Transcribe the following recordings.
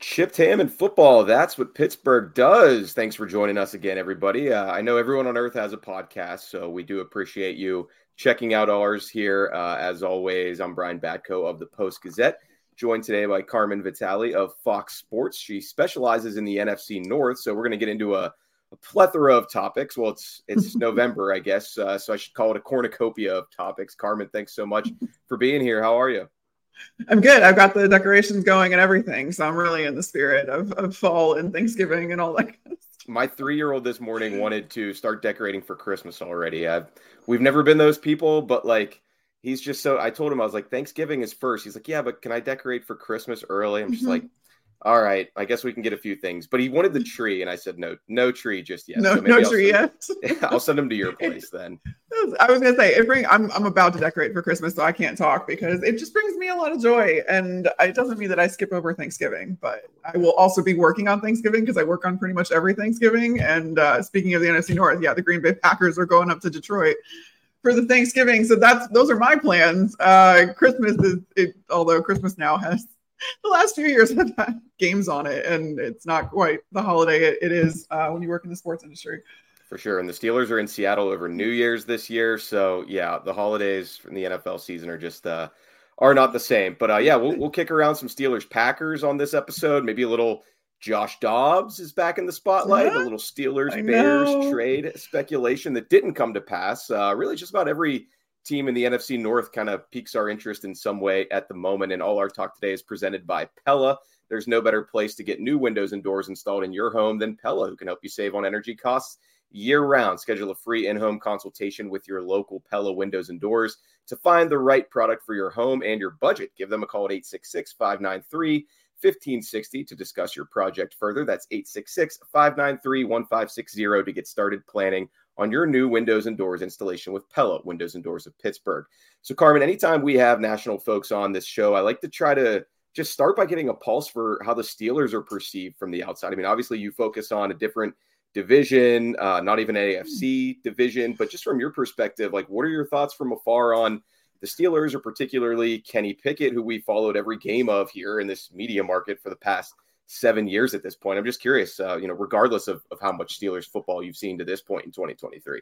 Chipped ham and football. That's what Pittsburgh does. Thanks for joining us again, everybody. Uh, I know everyone on earth has a podcast, so we do appreciate you checking out ours here. Uh, as always, I'm Brian Batko of the Post Gazette, joined today by Carmen Vitali of Fox Sports. She specializes in the NFC North, so we're going to get into a, a plethora of topics. Well, it's it's November, I guess, uh, so I should call it a cornucopia of topics. Carmen, thanks so much for being here. How are you? I'm good. I've got the decorations going and everything, so I'm really in the spirit of, of fall and Thanksgiving and all that. Kind of stuff. my three-year-old this morning wanted to start decorating for Christmas already. I've we've never been those people, but like he's just so. I told him I was like Thanksgiving is first. He's like, yeah, but can I decorate for Christmas early? I'm just Mhm. like, all right, I guess we can get a few things. But he wanted the tree, and I said no, no tree just yet. no, So no I'll tree send- yet. I'll send him to your place then. I was gonna say it bring. I'm I'm about to decorate for Christmas, so I can't talk because it just brings me a lot of joy, and it doesn't mean that I skip over Thanksgiving. But I will also be working on Thanksgiving because I work on pretty much every Thanksgiving. And uh, speaking of the NFC North, yeah, the Green Bay Packers are going up to Detroit for the Thanksgiving, so that's those are my plans. Uh, Christmas is it, although Christmas now has the last few years have had games on it, and it's not quite the holiday it, it is uh, when you work in the sports industry. For sure. And the Steelers are in Seattle over New Year's this year. So yeah, the holidays from the NFL season are just uh are not the same. But uh yeah, we'll we'll kick around some Steelers Packers on this episode. Maybe a little Josh Dobbs is back in the spotlight, a Yeah, little Steelers Bears trade speculation that didn't come to pass. Uh really just about every team in the NFC North kind of piques our interest in some way at the moment. And all our talk today is presented by Pella. There's no better place to get new windows and doors installed in your home than Pella, who can help you save on energy costs year round. Schedule a free in home consultation with your local Pella Windows and Doors to find the right product for your home and your budget. Give them a call at 866 593 1560 to discuss your project further. That's 866 593 1560 to get started planning on your new windows and doors installation with Pella Windows and Doors of Pittsburgh. So, Carmen, anytime we have national folks on this show, I like to try to just start by getting a pulse for how the Steelers are perceived from the outside. I mean, obviously, you focus on a different division, uh, not even AFC division, but just from your perspective, like, what are your thoughts from afar on the Steelers, or particularly Kenny Pickett, who we followed every game of here in this media market for the past seven years at this point? I'm just curious, uh, you know, regardless of, of how much Steelers football you've seen to this point in 2023.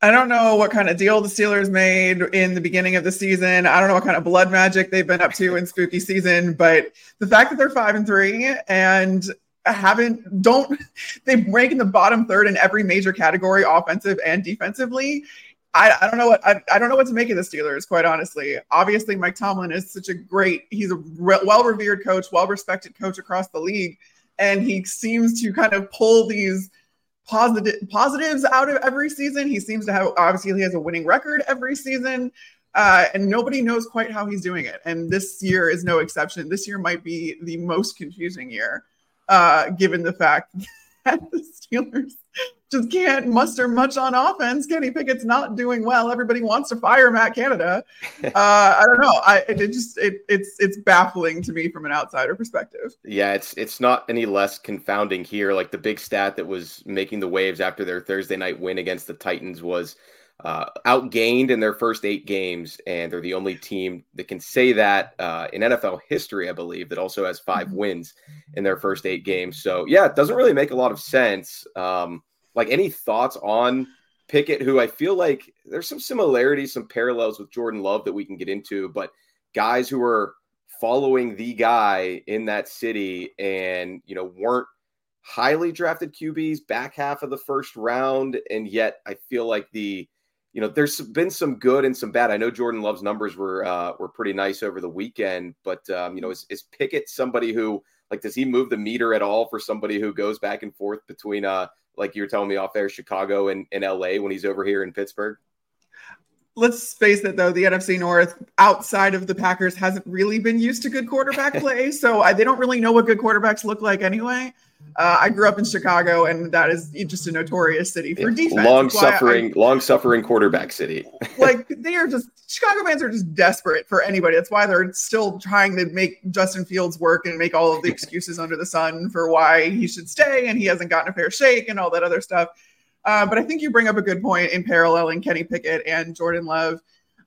I don't know what kind of deal the Steelers made in the beginning of the season. I don't know what kind of blood magic they've been up to in spooky season, but the fact that they're five and three and haven't don't they rank in the bottom third in every major category, offensive and defensively. I, I don't know what I, I don't know what to make of the Steelers, quite honestly. Obviously, Mike Tomlin is such a great, he's a re- well-revered coach, well-respected coach across the league, and he seems to kind of pull these positive positives out of every season. He seems to have obviously he has a winning record every season. Uh, and nobody knows quite how he's doing it. And this year is no exception. This year might be the most confusing year, uh, given the fact the Steelers just can't muster much on offense. Kenny Pickett's not doing well. Everybody wants to fire Matt Canada. Uh, I don't know. I it just it, it's it's baffling to me from an outsider perspective. Yeah, it's it's not any less confounding here. Like the big stat that was making the waves after their Thursday night win against the Titans was uh, outgained in their first eight games, and they're the only team that can say that uh, in NFL history, I believe, that also has 5 Mhm. wins in their first eight games. So yeah, it doesn't really make a lot of sense. Um, like any thoughts on Pickett, who I feel like there's some similarities, some parallels with Jordan Love that we can get into, but guys who are following the guy in that city and you know weren't highly drafted QBs back half of the first round, and yet I feel like the you know there's been some good and some bad. I know Jordan Love's numbers were uh, were pretty nice over the weekend, but um, you know is, is Pickett somebody who like does he move the meter at all for somebody who goes back and forth between uh like you were telling me off air Chicago and, and LA when he's over here in Pittsburgh? let's face it though the nfc north outside of the packers hasn't really been used to good quarterback play so I, they don't really know what good quarterbacks look like anyway uh, i grew up in chicago and that is just a notorious city for defense. Long suffering long suffering quarterback city. Like they are just chicago fans are just desperate for anybody. That's why they're still trying to make justin fields work and make all of the excuses under the sun for why he should stay and he hasn't gotten a fair shake and all that other stuff. Uh, but I think you bring up a good point in paralleling Kenny Pickett and Jordan Love.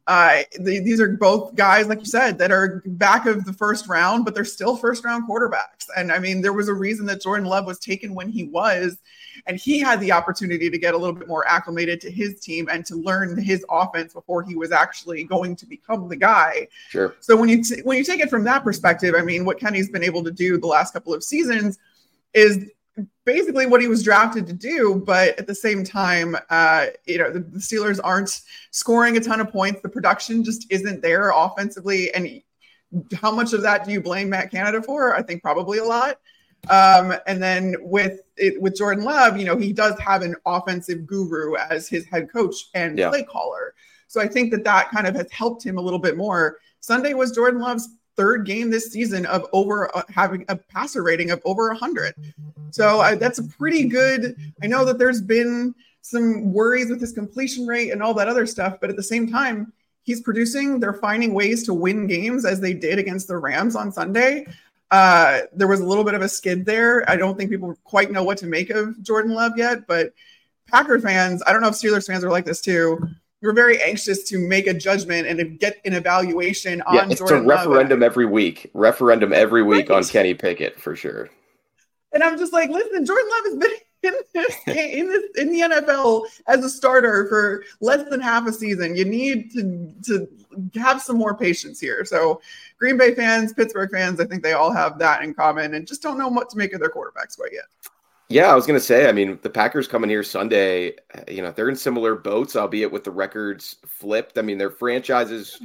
Uh, the, these are both guys, like you said, that are back of the first round, but they're still first round quarterbacks. And I mean, there was a reason that Jordan Love was taken when he was, and he had the opportunity to get a little bit more acclimated to his team and to learn his offense before he was actually going to become the guy. Sure. So when you t- when you take it from that perspective, I mean, what Kenny's been able to do the last couple of seasons is basically what he was drafted to do. But at the same time, uh, you know, the, the, Steelers aren't scoring a ton of points. The production just isn't there offensively. And how much of that do you blame Matt Canada for? I think probably a lot. Um, and then with it, with Jordan Love, you know, he does have an offensive guru as his head coach and yeah. play caller. So I think that that kind of has helped him a little bit more. Sunday was Jordan Love's third game this season of over uh, having a passer rating of over 100. So uh, that's a pretty good. I know that there's been some worries with his completion rate and all that other stuff, but at the same time, he's producing. They're finding ways to win games as they did against the Rams on Sunday. Uh, there was a little bit of a skid there. I don't think people quite know what to make of Jordan Love yet, but Packer fans, I don't know if Steelers fans are like this too you're very anxious to make a judgment and get an evaluation on yeah, it's Jordan a referendum Love. every week. Referendum every week right. on Kenny Pickett for sure. And I'm just like, listen, Jordan Love has been in this in this in the NFL as a starter for less than half a season. You need to to have some more patience here. So Green Bay fans, Pittsburgh fans, I think they all have that in common and just don't know what to make of their quarterbacks quite yet. Yeah, I was going to say, I mean, the Packers coming here Sunday, you know, they're in similar boats, albeit with the records flipped. I mean, they're franchises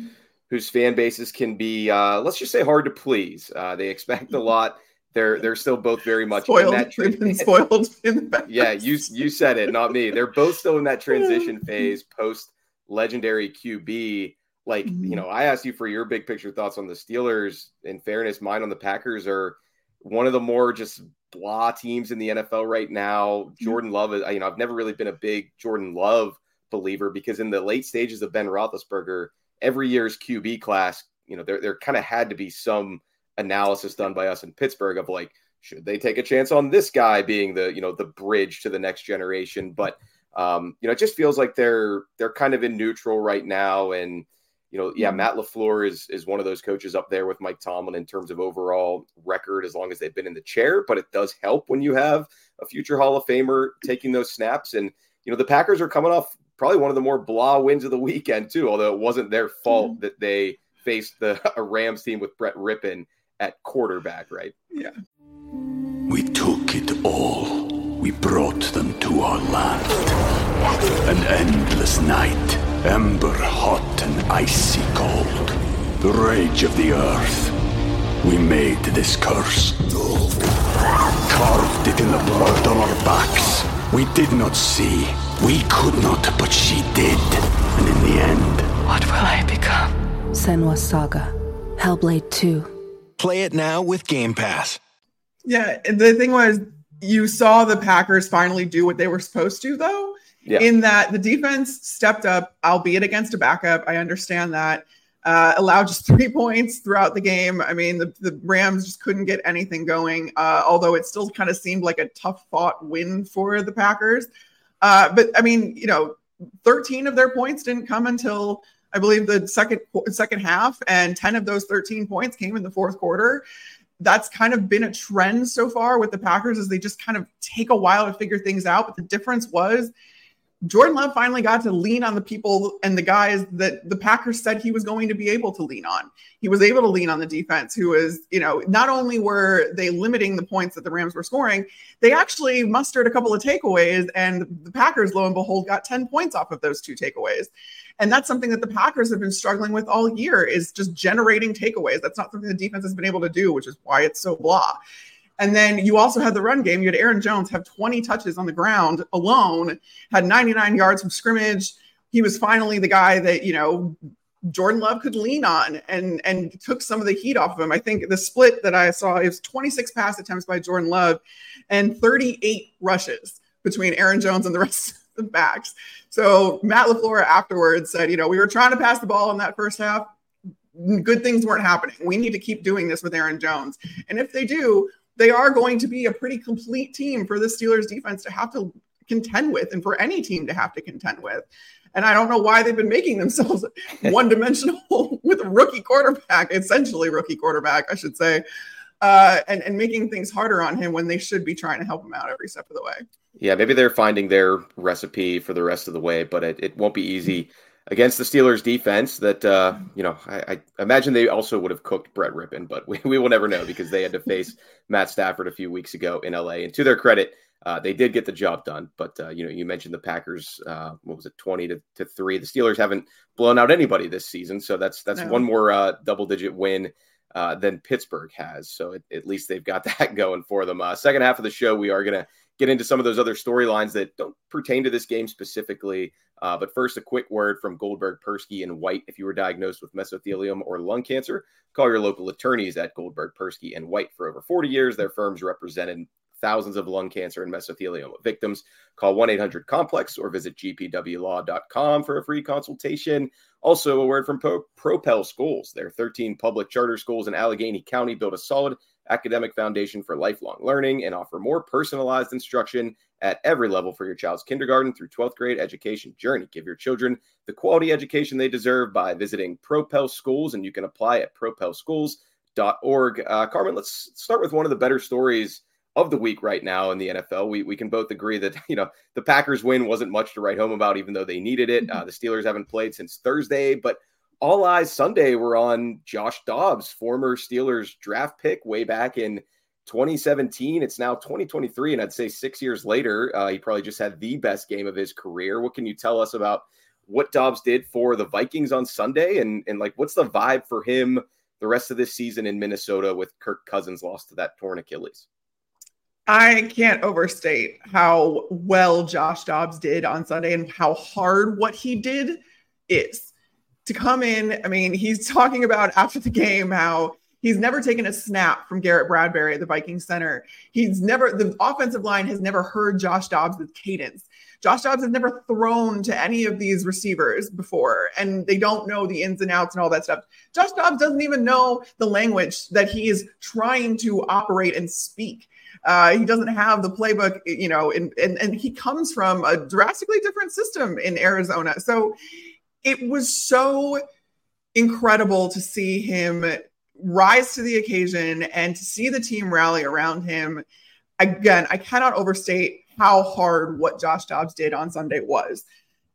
whose fan bases can be, uh, let's just say, hard to please. Uh, they expect a lot. They're they're still both very much spoiled. In that tra- spoiled. yeah, you you said it, not me. They're both still in that transition phase post legendary QB. Like, mm-hmm. you know, I asked you for your big picture thoughts on the Steelers. In fairness, mine on the Packers are one of the more just blah teams in the NFL right now. Jordan Love, you know, I've never really been a big Jordan Love believer because in the late stages of Ben Roethlisberger, every year's QB class, you know, there there kind of had to be some analysis done by us in Pittsburgh of like, should they take a chance on this guy being the you know the bridge to the next generation? But um, you know, it just feels like they're they're kind of in neutral right now and you know, yeah, mm-hmm. Matt LaFleur is is one of those coaches up there with Mike Tomlin in terms of overall record as long as they've been in the chair, but it does help when you have a future Hall of Famer taking those snaps. And, you know, the Packers are coming off probably one of the more blah wins of the weekend, too, although it wasn't their fault mm-hmm. that they faced the a Rams team with Brett Rypien at quarterback, right? Yeah. We took it all. We brought them to our land. An endless night Ember hot and icy cold. The rage of the earth. We made this curse. Carved it in the blood on our backs. We did not see. We could not, but she did. And in the end... What will I become? Senua's Saga. Hellblade 2. Play it now with Game Pass. Yeah, and the thing was, you saw the Packers finally do what they were supposed to, though yeah. in that the defense stepped up, albeit against a backup. I understand that. Uh, allowed just three points throughout the game. I mean, the, the Rams just couldn't get anything going, uh, although it still kind of seemed like a tough fought win for the Packers. Uh, but I mean, you know, 13 of their points didn't come until I believe the second second half, and 10 of those 13 points came in the fourth quarter. That's kind of been a trend so far with the Packers, as they just kind of take a while to figure things out. But the difference was Jordan Love finally got to lean on the people and the guys that the Packers said he was going to be able to lean on. He was able to lean on the defense, who is, you know, not only were they limiting the points that the Rams were scoring, they actually mustered a couple of takeaways, and the Packers, lo and behold, got 10 points off of those two takeaways. And that's something that the Packers have been struggling with all year is just generating takeaways. That's not something the defense has been able to do, which is why it's so blah. And then you also had the run game. You had Aaron Jones have 20 touches on the ground alone, had 99 yards from scrimmage. He was finally the guy that, you know, Jordan Love could lean on and and took some of the heat off of him. I think the split that I saw is 26 pass attempts by Jordan Love and 38 rushes between Aaron Jones and the rest of the backs. So Matt LaFleur afterwards said, you know, we were trying to pass the ball in that first half. Good things weren't happening. We need to keep doing this with Aaron Jones. And if they do, they are going to be a pretty complete team for the Steelers defense to have to contend with and for any team to have to contend with. And I don't know why they've been making themselves one dimensional with a rookie quarterback, essentially rookie quarterback, I should say, uh, and, and making things harder on him when they should be trying to help him out every step of the way. Yeah, maybe they're finding their recipe for the rest of the way, but it, it won't be easy against the Steelers defense that uh, you know I, I, imagine they also would have cooked Brett Rypien, but we, we will never know because they had to face Matt Stafford a few weeks ago in LA. And to their credit, uh, they did get the job done. But uh, you know, you mentioned the Packers. Uh, what was it, twenty to, to three? The Steelers haven't blown out anybody this season, so that's that's no. one more uh, double digit win. Uh, than Pittsburgh has. So it, at least they've got that going for them. second half of the show, we are going to get into some of those other storylines that don't pertain to this game specifically. Uh, but first, a quick word from Goldberg, Persky, and White. If you were diagnosed with mesothelioma or lung cancer, call your local attorneys at Goldberg, Persky, and White. For over 40 years, their firms represented thousands of lung cancer and mesothelioma victims. Call 1 800 Complex or visit gpwlaw.com for a free consultation. Also, a word from Pro- Propel Schools. Their 13 public charter schools in Allegheny County build a solid academic foundation for lifelong learning and offer more personalized instruction at every level for your child's kindergarten through 12th grade education journey. Give your children the quality education they deserve by visiting Propel Schools, and you can apply at propelschools.org. Uh, Carmen, let's start with one of the better stories of the week right now in the NFL. We, we can both agree that, you know, the Packers win wasn't much to write home about, even though they needed it. Mm-hmm. Uh, the Steelers haven't played since Thursday, but all eyes Sunday were on Josh Dobbs, former Steelers draft pick way back in 2017. It's now 2023, and I'd say six years later, uh, he probably just had the best game of his career. What can you tell us about what Dobbs did for the Vikings on Sunday, and and like what's the vibe for him the rest of this season in Minnesota with Kirk Cousins lost to that torn Achilles? I can't overstate how well Josh Dobbs did on Sunday and how hard what he did is to come in. I mean, he's talking about after the game how he's never taken a snap from Garrett Bradbury at the Viking center. He's never, the offensive line has never heard Josh Dobbs cadence. Josh Dobbs has never thrown to any of these receivers before, and they don't know the ins and outs and all that stuff. Josh Dobbs doesn't even know the language that he is trying to operate and speak. Uh, he doesn't have the playbook, you know, and, and, and he comes from a drastically different system in Arizona. So it was so incredible to see him rise to the occasion and to see the team rally around him. Again, I cannot overstate how hard what Josh Dobbs did on Sunday was.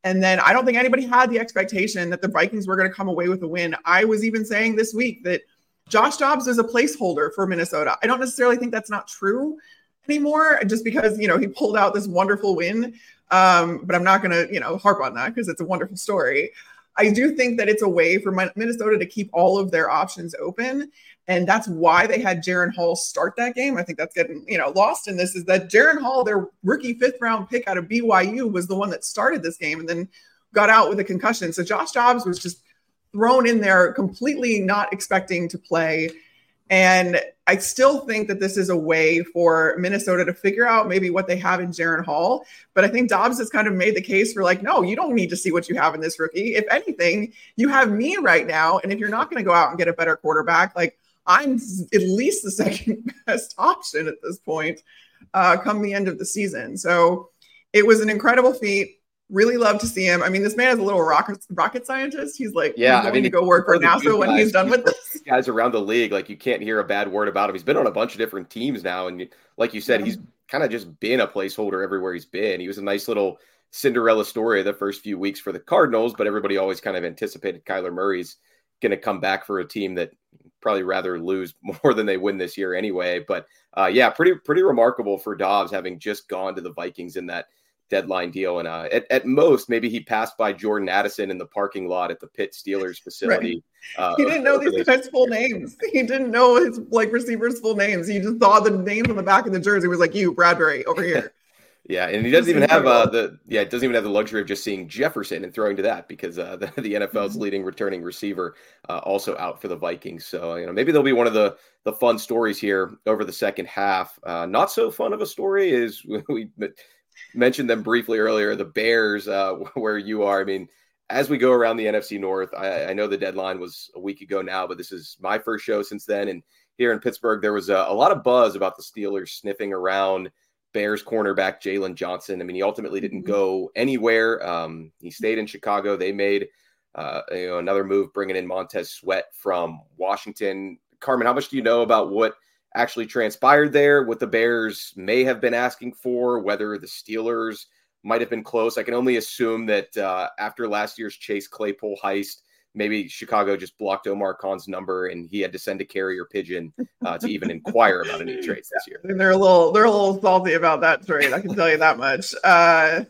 And then I don't think anybody had the expectation that the Vikings were going to come away with a win. I was even saying this week that Josh Dobbs is a placeholder for Minnesota. I don't necessarily think that's not true anymore, just because you know he pulled out this wonderful win. Um, but I'm not going to, you know, harp on that because it's a wonderful story. I do think that it's a way for Minnesota to keep all of their options open. And that's why they had Jaren Hall start that game. I think that's getting, you know, lost in this is that Jaren Hall, their rookie fifth round pick out of BYU, was the one that started this game and then got out with a concussion. So Josh Dobbs was just thrown in there completely not expecting to play. And I still think that this is a way for Minnesota to figure out maybe what they have in Jaren Hall. But I think Dobbs has kind of made the case for like, no, you don't need to see what you have in this rookie. If anything, you have me right now. And if you're not going to go out and get a better quarterback, like I'm at least the second best option at this point uh, come the end of the season. So it was an incredible feat really love to see him. I mean, this man is a little rocket rocket scientist. He's like, yeah, he's I mean, to go work for NASA when he's done with this. Guys around the league, like you can't hear a bad word about him. He's been on a bunch of different teams now, and like you said, yeah. he's kind of just been a placeholder everywhere he's been. He was a nice little Cinderella story the first few weeks for the Cardinals, but everybody always kind of anticipated Kyler Murray's going to come back for a team that probably rather lose more than they win this year anyway. But uh, yeah, pretty pretty remarkable for Dobbs having just gone to the Vikings in that deadline deal. And uh, at, at most, maybe he passed by Jordan Addison in the parking lot at the Pitt Steelers facility. Right. Uh, he didn't know these guys' full names. He didn't know his like receivers' full names. He just saw the names on the back of the jersey. He was like, "You, Bradbury, over here." Yeah, and he doesn't even have uh, the yeah, it doesn't even have the luxury of just seeing Jefferson and throwing to that because uh, the, the NFL's mm-hmm. leading returning receiver uh, also out for the Vikings. So you know maybe they'll be one of the the fun stories here over the second half. Uh, not so fun of a story is we mentioned them briefly earlier. The Bears, uh, where you are. I mean, as we go around the NFC North, I, I, know the deadline was a week ago now, but this is my first show since then. And here in Pittsburgh, there was a, a lot of buzz about the Steelers sniffing around Bears cornerback Jaylon Johnson. I mean, he ultimately didn't mm-hmm. go anywhere. Um, he stayed in Chicago. They made uh, you know another move, bringing in Montez Sweat from Washington. Carmen, how much do you know about what actually transpired there? What the Bears may have been asking for? Whether the Steelers might have been close? I can only assume that uh, after last year's Chase Claypool heist, maybe Chicago just blocked Omar Khan's number and he had to send a carrier pigeon uh, to even inquire about any trades this year. They're a little they're a little salty about that trade. I can tell you that much. Uh,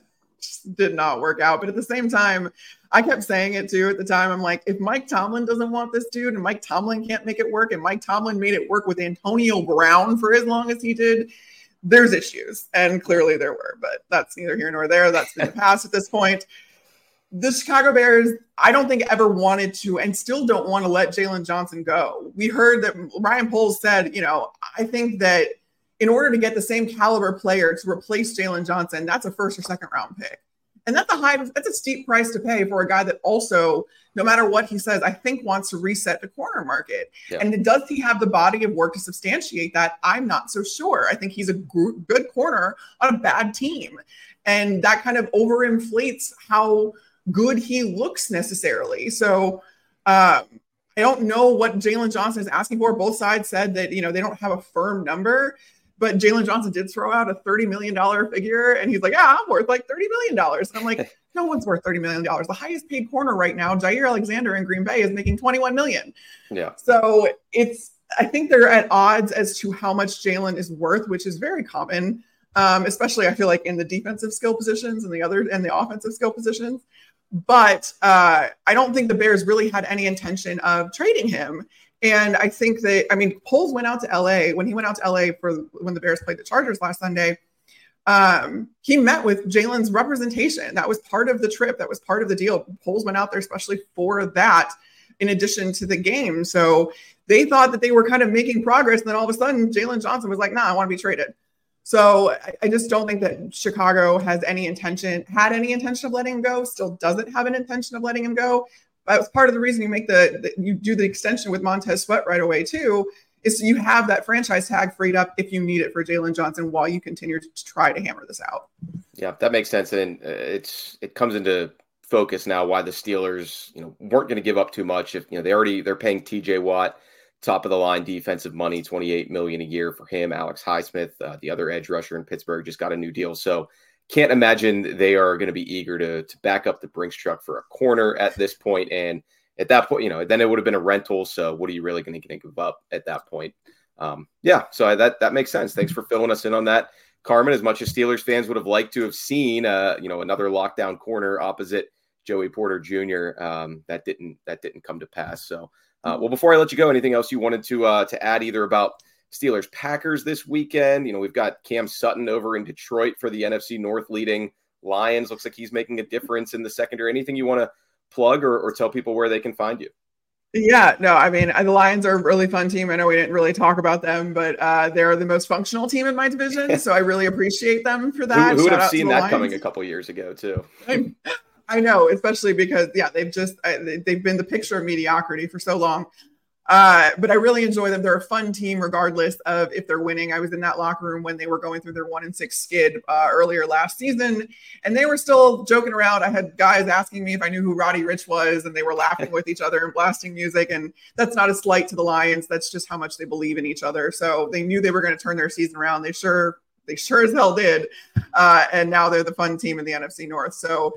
did not work out, but at the same time, I kept saying it too at the time. I'm like, if Mike Tomlin doesn't want this dude and Mike Tomlin can't make it work, and Mike Tomlin made it work with Antonio Brown for as long as he did, there's issues. And clearly there were, but that's neither here nor there. That's in the past at this point the Chicago Bears, I don't think ever wanted to and still don't want to let Jaylon Johnson go. We heard that Ryan Poles said, you know, I think that in order to get the same caliber player to replace Jaylon Johnson, that's a first or second round pick. And that's a high, that's a steep price to pay for a guy that also, no matter what he says, I think wants to reset the corner market. Yeah. And does he have the body of work to substantiate that? I'm not so sure. I think he's a good corner on a bad team. And that kind of overinflates how good he looks necessarily. So um, I don't know what Jaylon Johnson is asking for. Both sides said that you know they don't have a firm number, but Jaylon Johnson did throw out a thirty million dollar figure, and he's like, "Yeah, I'm worth like thirty million dollars." And I'm like, "No one's worth thirty million dollars. The highest paid corner right now, Jaire Alexander in Green Bay, is making twenty one million. Yeah. So it's I think they're at odds as to how much Jaylon is worth, which is very common. Um, especially I feel like in the defensive skill positions and the other and the offensive skill positions. But uh, I don't think the Bears really had any intention of trading him. And I think that, I mean, Poles went out to LA when he went out to LA for when the Bears played the Chargers last Sunday. Um, he met with Jaylon's representation. That was part of the trip. That was part of the deal. Poles went out there especially for that, in addition to the game. So they thought that they were kind of making progress. And then all of a sudden, Jaylon Johnson was like, nah, I want to be traded. So I, I just don't think that Chicago has any intention, had any intention of letting him go, still doesn't have an intention of letting him go. That was part of the reason you make the, the you do the extension with Montez Sweat right away too, is so you have that franchise tag freed up if you need it for Jaylon Johnson while you continue to try to hammer this out. Yeah, that makes sense, and uh, it's it comes into focus now why the Steelers you know weren't going to give up too much if you know they already they're paying T.J. Watt top of the line defensive money, 28 million a year for him. Alex Highsmith, uh, the other edge rusher in Pittsburgh, just got a new deal. So can't imagine they are going to be eager to to back up the Brinks truck for a corner at this point. And at that point, you know, then it would have been a rental. So what are you really going to give up at that point? Um, yeah, so I, that that makes sense. Thanks for filling us in on that, Carmen. As much as Steelers fans would have liked to have seen, uh, you know, another lockdown corner opposite Joey Porter Jr., um, that didn't that didn't come to pass. So uh, well, before I let you go, anything else you wanted to uh, to add either about Steelers Packers this weekend? You know, we've got Cam Sutton over in Detroit for the NFC North leading Lions. Looks like he's making a difference in the secondary. Anything you want to plug or, or tell people where they can find you? Yeah, no, I mean, the Lions are a really fun team. I know we didn't really talk about them, but uh, they're the most functional team in my division. so I really appreciate them for that. Who, who would have seen that Lions. coming a couple years ago, too? I know, especially because yeah, they've just they've been the picture of mediocrity for so long. Uh, but I really enjoy them. They're a fun team, regardless of if they're winning. I was in that locker room when they were going through their one and six skid uh, earlier last season, and they were still joking around. I had guys asking me if I knew who Roddy Ricch was, and they were laughing with each other and blasting music. And that's not a slight to the Lions. That's just how much they believe in each other. So they knew they were going to turn their season around. They sure they sure as hell did. Uh, and now they're the fun team in the NFC North. So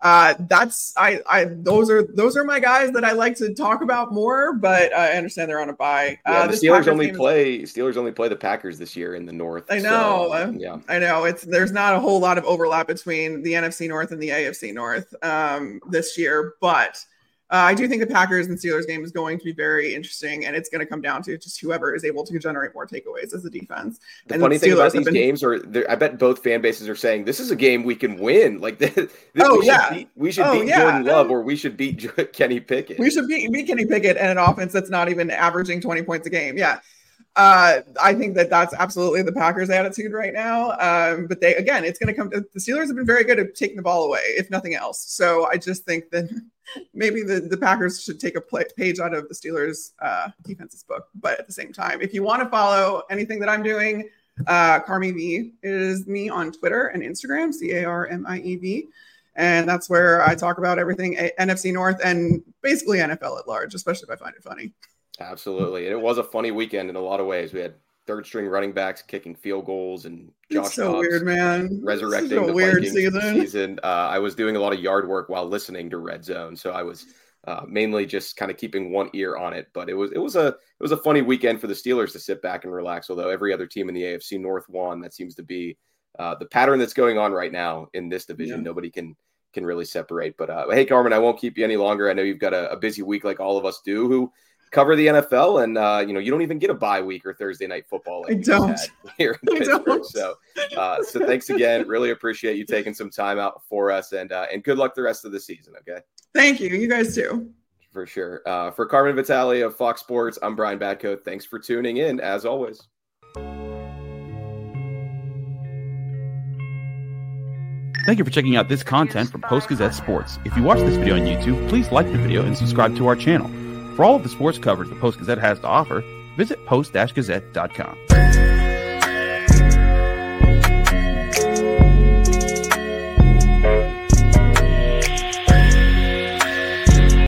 uh, that's I, I those are those are my guys that I like to talk about more, but I understand they're on a bye. Yeah, uh, the Steelers Packers only play is, Steelers only play the Packers this year in the North. I know. So, yeah, I know. It's there's not a whole lot of overlap between the NFC North and the AFC North um, this year, but uh, I do think the Packers and Steelers game is going to be very interesting, and it's going to come down to just whoever is able to generate more takeaways as a defense. The and funny the thing about these been... games are, I bet both fan bases are saying this is a game we can win. Like, this, oh we yeah, should beat, we should oh, beat yeah. Jordan Love, or we should beat Kenny Pickett. We should beat, beat Kenny Pickett and an offense that's not even averaging twenty points a game. Yeah. Uh, I think that that's absolutely the Packers' attitude right now. Um, but they, again, it's going to come. The Steelers have been very good at taking the ball away, if nothing else. So I just think that maybe the, the Packers should take a play, page out of the Steelers' uh, defense's book. But at the same time, if you want to follow anything that I'm doing, uh, Carmie V is me on Twitter and Instagram, C A R M I E V. And that's where I talk about everything NFC North and basically NFL at large, especially if I find it funny. Absolutely. And it was a funny weekend in a lot of ways. We had third string running backs kicking field goals and Josh it's so weird, man. resurrecting the weird season. season. Uh, I was doing a lot of yard work while listening to Red Zone, so I was uh, mainly just kind of keeping one ear on it. But it was it was a it was a funny weekend for the Steelers to sit back and relax. Although every other team in the AFC North won, that seems to be uh, the pattern that's going on right now in this division. Yeah. Nobody can can really separate. But uh, hey, Carmen, I won't keep you any longer. I know you've got a, a busy week like all of us do. Who cover the NFL, and uh, you know you don't even get a bye week or Thursday night football. Like I don't. Here in I Pittsburgh. Don't. So, uh, so thanks again. Really appreciate you taking some time out for us, and uh, and good luck the rest of the season. Okay. Thank you. You guys too. For sure. Uh, for Carmen Vitali of Fox Sports, I'm Brian Batko. Thanks for tuning in, as always. Thank you for checking out this content from Post Gazette Sports. If you watch this video on YouTube, please like the video and subscribe to our channel. For all of the sports coverage the Post Gazette has to offer, visit post-gazette.com.